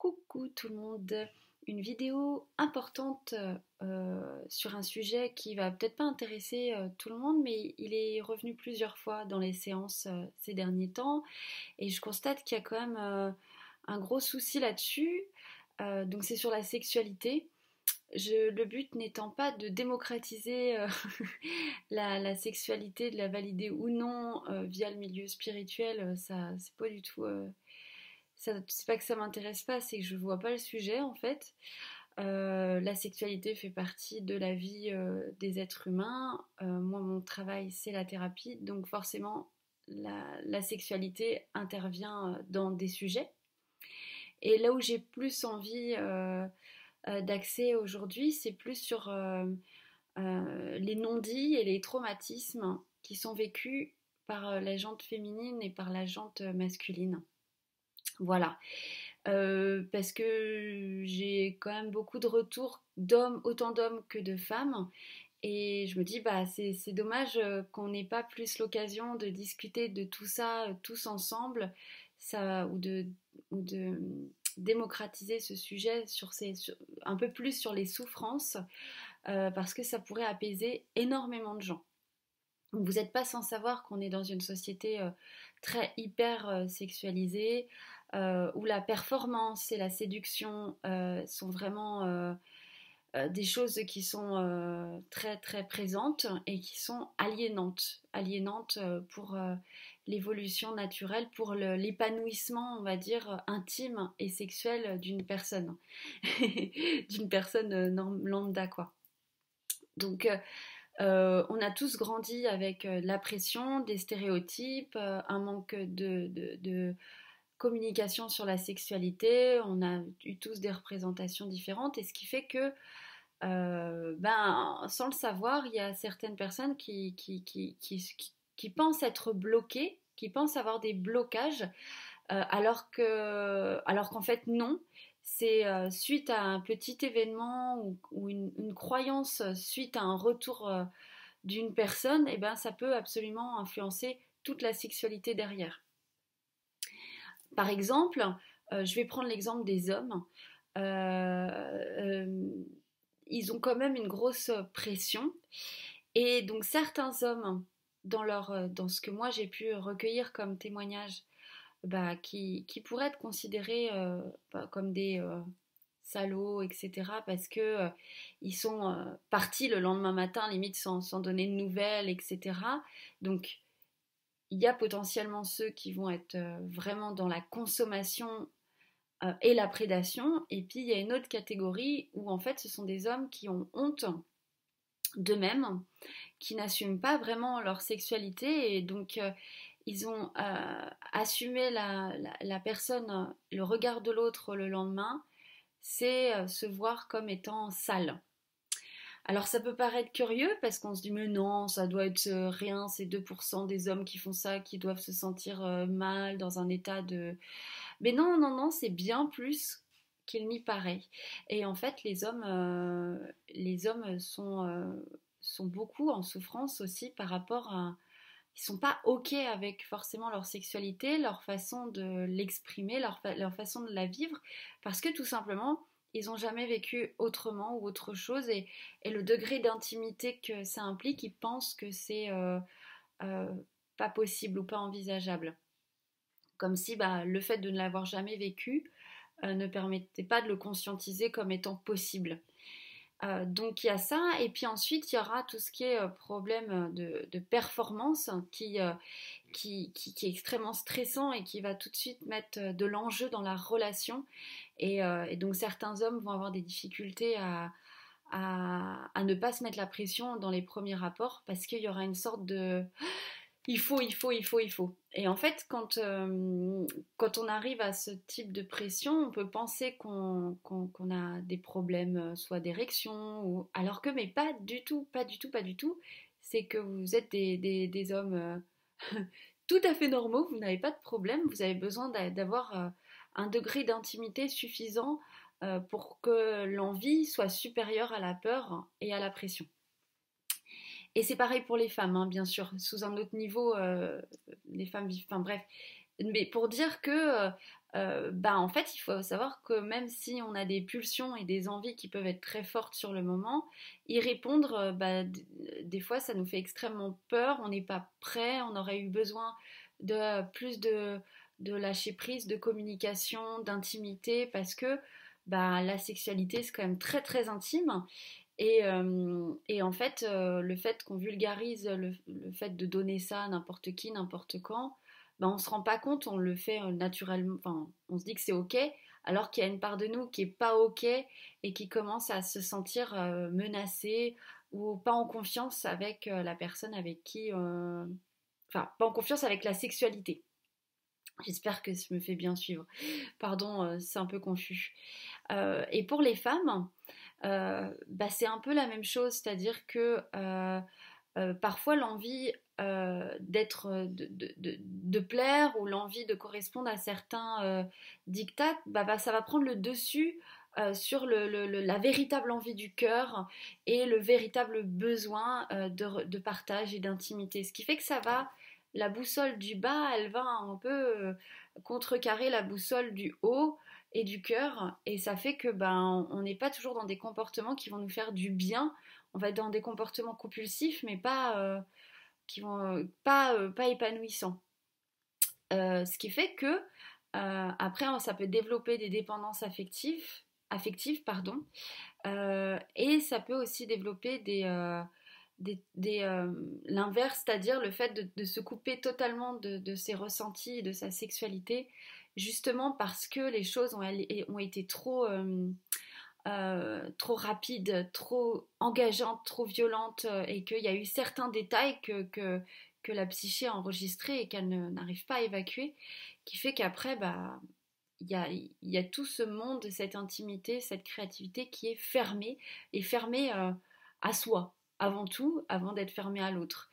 Coucou tout le monde, une vidéo importante euh, sur un sujet qui va peut-être pas intéresser euh, tout le monde, mais il est revenu plusieurs fois dans les séances euh, ces derniers temps et je constate qu'il y a quand même un gros souci là-dessus. donc c'est sur la sexualité. le but n'étant pas de démocratiser la, sexualité, de la valider ou non via le milieu spirituel, ça c'est pas du tout c'est pas que ça m'intéresse pas, c'est que je vois pas le sujet en fait. Euh, la sexualité fait partie de la vie euh, des êtres humains. Euh, moi, mon travail, c'est la thérapie, donc forcément, la, sexualité intervient dans des sujets. Et là où j'ai plus envie d'accès aujourd'hui, c'est plus sur les non-dits et les traumatismes qui sont vécus par la jante féminine et par la jante masculine. Voilà. Euh, parce que j'ai quand même beaucoup de retours d'hommes, autant d'hommes que de femmes. Et je me dis, bah, c'est dommage euh, qu'on n'ait pas plus l'occasion de discuter de tout ça euh, tous ensemble, ou, de, démocratiser ce sujet un peu plus sur les souffrances, parce que ça pourrait apaiser énormément de gens. Vous n'êtes pas sans savoir qu'on est dans une société très hyper sexualisée, euh, où la performance et la séduction euh, sont vraiment euh, des choses qui sont très très présentes et qui sont aliénantes, aliénantes pour l'évolution naturelle, pour l'épanouissement, on va dire, intime et sexuel d'une personne, d'une personne lambda quoi. Donc on a tous grandi avec la pression, des stéréotypes, un manque de communication sur la sexualité, on a eu tous des représentations différentes, et ce qui fait que, euh, ben, sans le savoir, il y a certaines personnes qui, pensent être bloquées, qui pensent avoir des blocages, euh, alors que, alors qu'en fait non. C'est euh, suite à un petit événement ou, une, croyance suite à un retour d'une personne, et eh ben ça peut absolument influencer toute la sexualité derrière. Par exemple, euh, je vais prendre l'exemple des hommes. Euh, euh, ils ont quand même une grosse pression. Et donc certains hommes, dans, leur, dans ce que moi j'ai pu recueillir comme témoignage, bah, qui, qui, pourraient être considérés bah, comme des salauds, etc. Parce que ils sont partis le lendemain matin, limite sans, sans, donner de nouvelles, etc. Donc il y a potentiellement ceux qui vont être euh, vraiment dans la consommation euh, et la prédation. Et puis il y a une autre catégorie où en fait ce sont des hommes qui ont honte d'eux-mêmes, qui n'assument pas vraiment leur sexualité et donc euh, ils ont assumé la, la, personne, le regard de l'autre le lendemain, c'est se voir comme étant sale. Alors ça peut paraître curieux parce qu'on se dit mais non, ça doit être euh, rien, c'est 2% des hommes qui font ça, qui doivent se sentir euh, mal dans un état de... Mais non, non, non, c'est bien plus qu'il n'y paraît. Et en fait, les hommes, euh, les hommes sont, beaucoup en souffrance aussi par rapport à... Ils sont pas ok avec forcément leur sexualité, leur façon de l'exprimer, leur, leur façon de la vivre, parce que tout simplement, ils n'ont jamais vécu autrement ou autre chose et, le degré d'intimité que ça implique, ils pensent que c'est euh, euh, pas possible ou pas envisageable. Comme si bah, le fait de ne l'avoir jamais vécu euh, ne permettait pas de le conscientiser comme étant possible. donc il y a ça, et puis ensuite il y aura tout ce qui est problème de, performance qui, qui, est extrêmement stressant et qui va tout de suite mettre de l'enjeu dans la relation euh, et, donc certains hommes vont avoir des difficultés à, ne pas se mettre la pression dans les premiers rapports parce qu'il y aura une sorte de il faut, il faut, il faut, il faut. Et en fait, quand, euh, quand on arrive à ce type de pression, on peut penser qu'on a des problèmes, euh, soit d'érection, ou alors que, mais pas du tout, pas du tout, pas du tout. C'est que vous êtes des hommes tout à fait normaux, vous n'avez pas de problème, vous avez besoin d'avoir un degré d'intimité suffisant euh, pour que l'envie soit supérieure à la peur et à la pression. Et c'est pareil pour les femmes, hein, bien sûr, sous un autre niveau, euh, les femmes vivent, enfin bref, mais pour dire que euh, bah en fait, il faut savoir que même si on a des pulsions et des envies qui peuvent être très fortes sur le moment, y répondre, euh, bah, des fois, ça nous fait extrêmement peur, on n'est pas prêt, on aurait eu besoin de plus de, de lâcher prise, de communication, d'intimité, parce que bah, la sexualité, c'est quand même très très intime. Et, euh, et en fait, le fait qu'on vulgarise le, le, fait de donner ça à n'importe qui, n'importe quand, ben, on ne se rend pas compte, on le fait euh, naturellement, enfin, on se dit que c'est ok, alors qu'il y a une part de nous qui est pas ok et qui commence à se sentir euh, menacée ou pas en confiance avec euh, la personne avec qui, enfin, pas en confiance avec la sexualité. J'espère que je me fais bien suivre. Pardon, c'est un peu confus. et pour les femmes, bah, c'est un peu la même chose, c'est-à-dire que parfois l'envie euh, d'être euh, de, plaire ou l'envie de correspondre à certains euh, dictats, bah, bah, ça va prendre le dessus sur la véritable envie du cœur et le véritable besoin de, partage et d'intimité. Ce qui fait que ça va, la boussole du bas, elle va un peu contrecarrer la boussole du haut et du cœur et ça fait que ben on n'est pas toujours dans des comportements qui vont nous faire du bien on va être dans des comportements compulsifs mais pas euh, euh, pas épanouissants. Euh, ce qui fait que après ça peut développer des dépendances affectives, pardon, et ça peut aussi développer des, l'inverse, c'est-à-dire le fait de, se couper totalement de, ses ressentis et de sa sexualité, justement parce que les choses ont été trop, euh, trop rapide, trop engageante, trop violente, euh, et qu'il y a eu certains détails que, la psyché a enregistrés et qu'elle n'arrive pas à évacuer, qui fait qu'après, bah, il y a, y a, tout ce monde, cette intimité, cette créativité qui est fermée, et fermée euh, à soi, avant tout, avant d'être fermée à l'autre.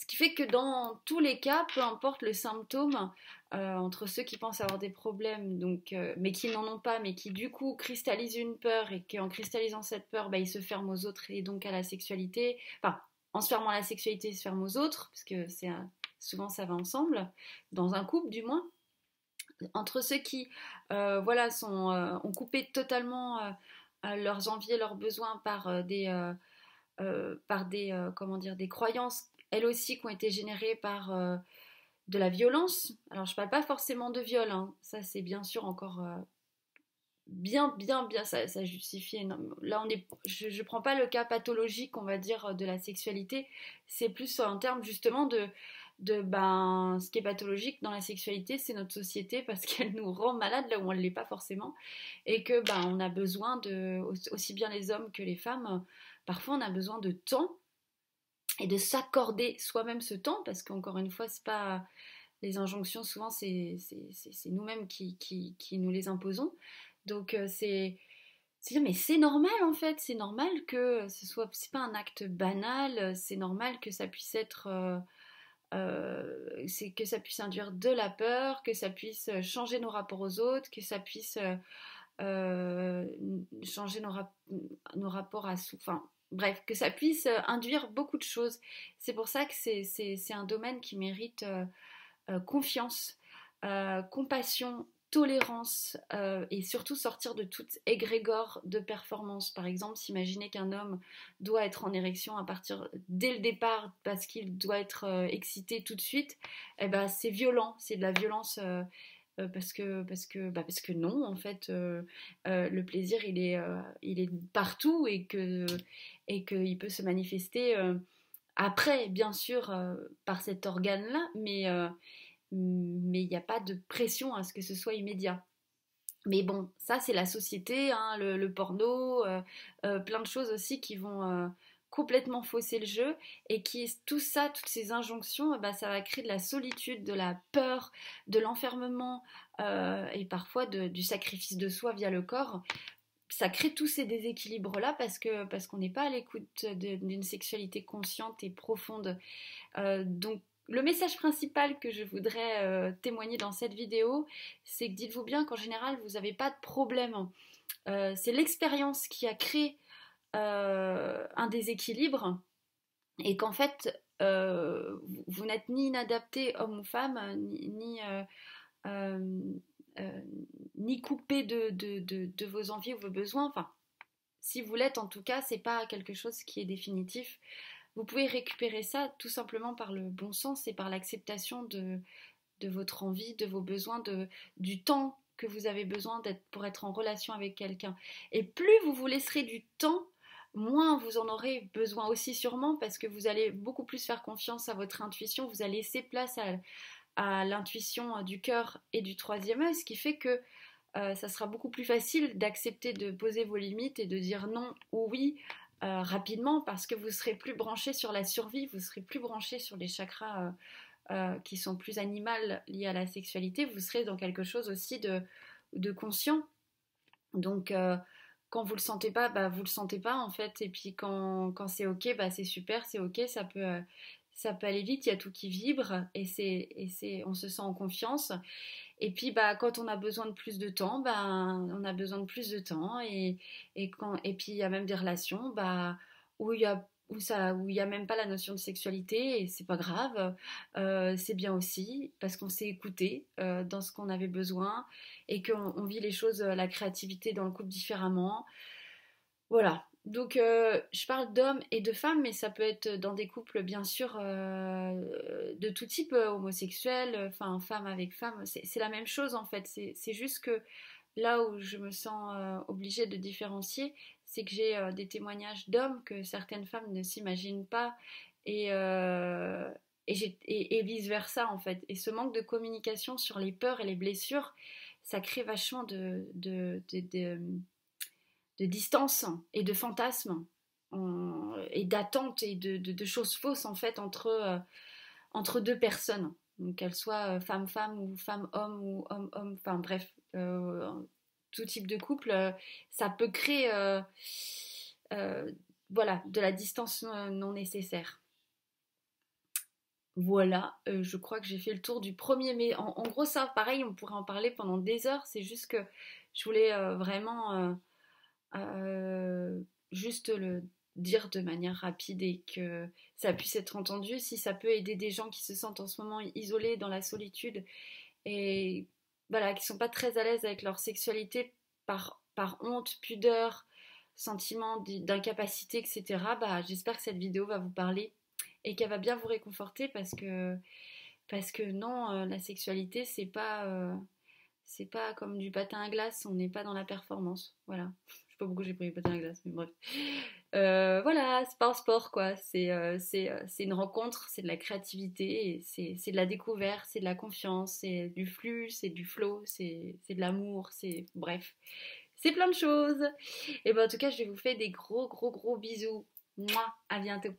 Ce qui fait que dans tous les cas, peu importe le symptôme, euh, entre ceux qui pensent avoir des problèmes, donc, euh, mais qui n'en ont pas, mais qui du coup cristallisent une peur et qu'en cristallisant cette peur, bah, ils se ferment aux autres et donc à la sexualité. Enfin, en se fermant à la sexualité, ils se ferment aux autres, parce que c'est souvent ça va ensemble, dans un couple du moins. Entre ceux qui, euh, voilà, sont, ont coupé totalement leurs envies et leurs besoins par des, par des, comment dire, des croyances elles aussi qui ont été générées par euh, de la violence. Alors je ne parle pas forcément de viol, hein. ça c'est bien sûr encore euh, bien, bien, bien, ça, justifie Là on est, je ne prends pas le cas pathologique, on va dire, de la sexualité, c'est plus en termes justement de, de ben, ce qui est pathologique dans la sexualité, c'est notre société parce qu'elle nous rend malade là où on ne l'est pas forcément, et que ben, on a besoin de, aussi bien les hommes que les femmes, parfois on a besoin de temps et de s'accorder soi-même ce temps, parce qu'encore une fois, c'est pas les injonctions, souvent c'est nous-mêmes qui, nous les imposons. Donc euh, c'est mais c'est normal en fait, c'est normal que ce soit, c'est pas un acte banal, c'est normal que ça puisse être, euh, euh, c'est que ça puisse induire de la peur, que ça puisse changer nos rapports aux autres, que ça puisse changer nos, rapports à enfin bref, que ça puisse euh, induire beaucoup de choses. C'est pour ça que c'est un domaine qui mérite euh, euh, confiance, compassion, tolérance et surtout sortir de toute égrégore de performance. Par exemple, s'imaginer qu'un homme doit être en érection à partir dès le départ parce qu'il doit être excité tout de suite, eh ben, c'est violent, c'est de la violence parce que parce que bah parce que non en fait le plaisir il est il est partout et que et qu'il peut se manifester euh, après, bien sûr, euh, par cet organe-là, mais euh, mais il n'y a pas de pression à ce que ce soit immédiat. Mais bon, ça c'est la société, hein, le, porno, plein de choses aussi qui vont complètement fausser le jeu et qui tout ça, toutes ces injonctions, bah, ça va créer de la solitude, de la peur, de l'enfermement et parfois du sacrifice de soi via le corps ça crée tous ces déséquilibres-là parce que parce qu'on n'est pas à l'écoute d'une sexualité consciente et profonde. Euh, donc le message principal que je voudrais euh, témoigner dans cette vidéo, c'est que dites-vous bien qu'en général, vous n'avez pas de problème. Euh, c'est l'expérience qui a créé un déséquilibre et qu'en fait, vous, n'êtes ni inadapté homme ou femme, ni, ni coupé de, vos envies ou vos besoins. Enfin, si vous l'êtes en tout cas, c'est pas quelque chose qui est définitif. Vous pouvez récupérer ça tout simplement par le bon sens et par l'acceptation de, de votre envie, de vos besoins, de, du temps que vous avez besoin d'être pour être en relation avec quelqu'un. Et plus vous vous laisserez du temps, moins vous en aurez besoin aussi sûrement parce que vous allez beaucoup plus faire confiance à votre intuition, vous allez laisser place à, l'intuition du cœur et du troisième œil, ce qui fait que euh, ça sera beaucoup plus facile d'accepter de poser vos limites et de dire non ou oui euh, rapidement parce que vous serez plus branché sur la survie, vous serez plus branché sur les chakras euh, qui sont plus animales liés à la sexualité, vous serez dans quelque chose aussi de, de conscient. Donc quand vous le sentez pas, bah vous le sentez pas en fait. Et puis quand, quand c'est ok, bah c'est super, c'est ok, ça peut, ça peut aller vite, il y a tout qui vibre et c'est, et c'est, on se sent en confiance. Et puis, bah, quand on a besoin de plus de temps, bah, on a besoin de plus de temps. Et, et, quand, et puis, il y a même des relations bah, où il y a où ça où il y a même pas la notion de sexualité et c'est pas grave euh, c'est bien aussi parce qu'on s'est écouté euh, dans ce qu'on avait besoin et qu'on vit les choses la créativité dans le couple différemment voilà donc, euh, je parle d'hommes et de femmes, mais ça peut être dans des couples, bien sûr, euh, de tout type, euh, homosexuels, enfin, femme avec femme. C'est la même chose, en fait. C'est juste que là où je me sens obligée de différencier, c'est que j'ai des témoignages d'hommes que certaines femmes ne s'imaginent pas et, et, vice-versa, en fait. Et ce manque de communication sur les peurs et les blessures, ça crée vachement de, de de distance et de fantasmes et d'attente et de, choses fausses en fait entre, euh, entre deux personnes, qu'elles soient euh, femme-femme ou femme-homme ou homme-homme, enfin bref, euh, tout type de couple, ça peut créer voilà, de la distance non nécessaire. Voilà, je crois que j'ai fait le tour du premier mai. En, gros, ça, pareil, on pourrait en parler pendant des heures. C'est juste que je voulais vraiment euh, juste le dire de manière rapide et que ça puisse être entendu, si ça peut aider des gens qui se sentent en ce moment isolés dans la solitude et voilà, qui sont pas très à l'aise avec leur sexualité par, par honte, pudeur, sentiment d'incapacité, etc. Bah, j'espère que cette vidéo va vous parler et qu'elle va bien vous réconforter parce que parce que non, euh, la sexualité c'est pas euh, c'est pas comme du patin à glace, on n'est pas dans la performance. Voilà pas pourquoi j'ai pris les patins à glace, mais bref. Euh, voilà, c'est pas un sport quoi, c'est euh, euh, une rencontre, c'est de la créativité, c'est de la découverte, c'est de la confiance, c'est du flux, c'est du flow, c'est de l'amour, c'est bref, c'est plein de choses. Et ben en tout cas, je vous faire des gros gros gros bisous. Moi, à bientôt.